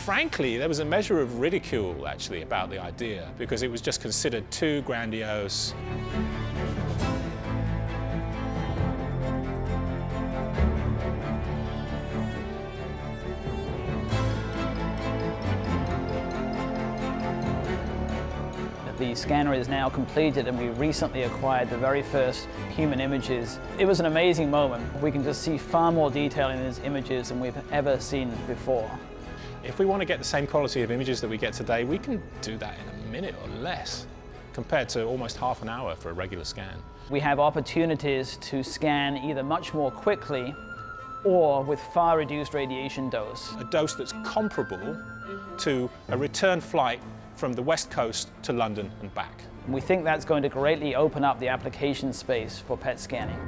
frankly, there was a measure of ridicule actually about the idea because it was just considered too grandiose. The scanner is now completed and we recently acquired the very first human images. It was an amazing moment. We can just see far more detail in these images than we've ever seen before. If we want to get the same quality of images that we get today, we can do that in a minute or less compared to almost half an hour for a regular scan. We have opportunities to scan either much more quickly or with far reduced radiation dose. A dose that's comparable to a return flight from the west coast to London and back. We think that's going to greatly open up the application space for PET scanning.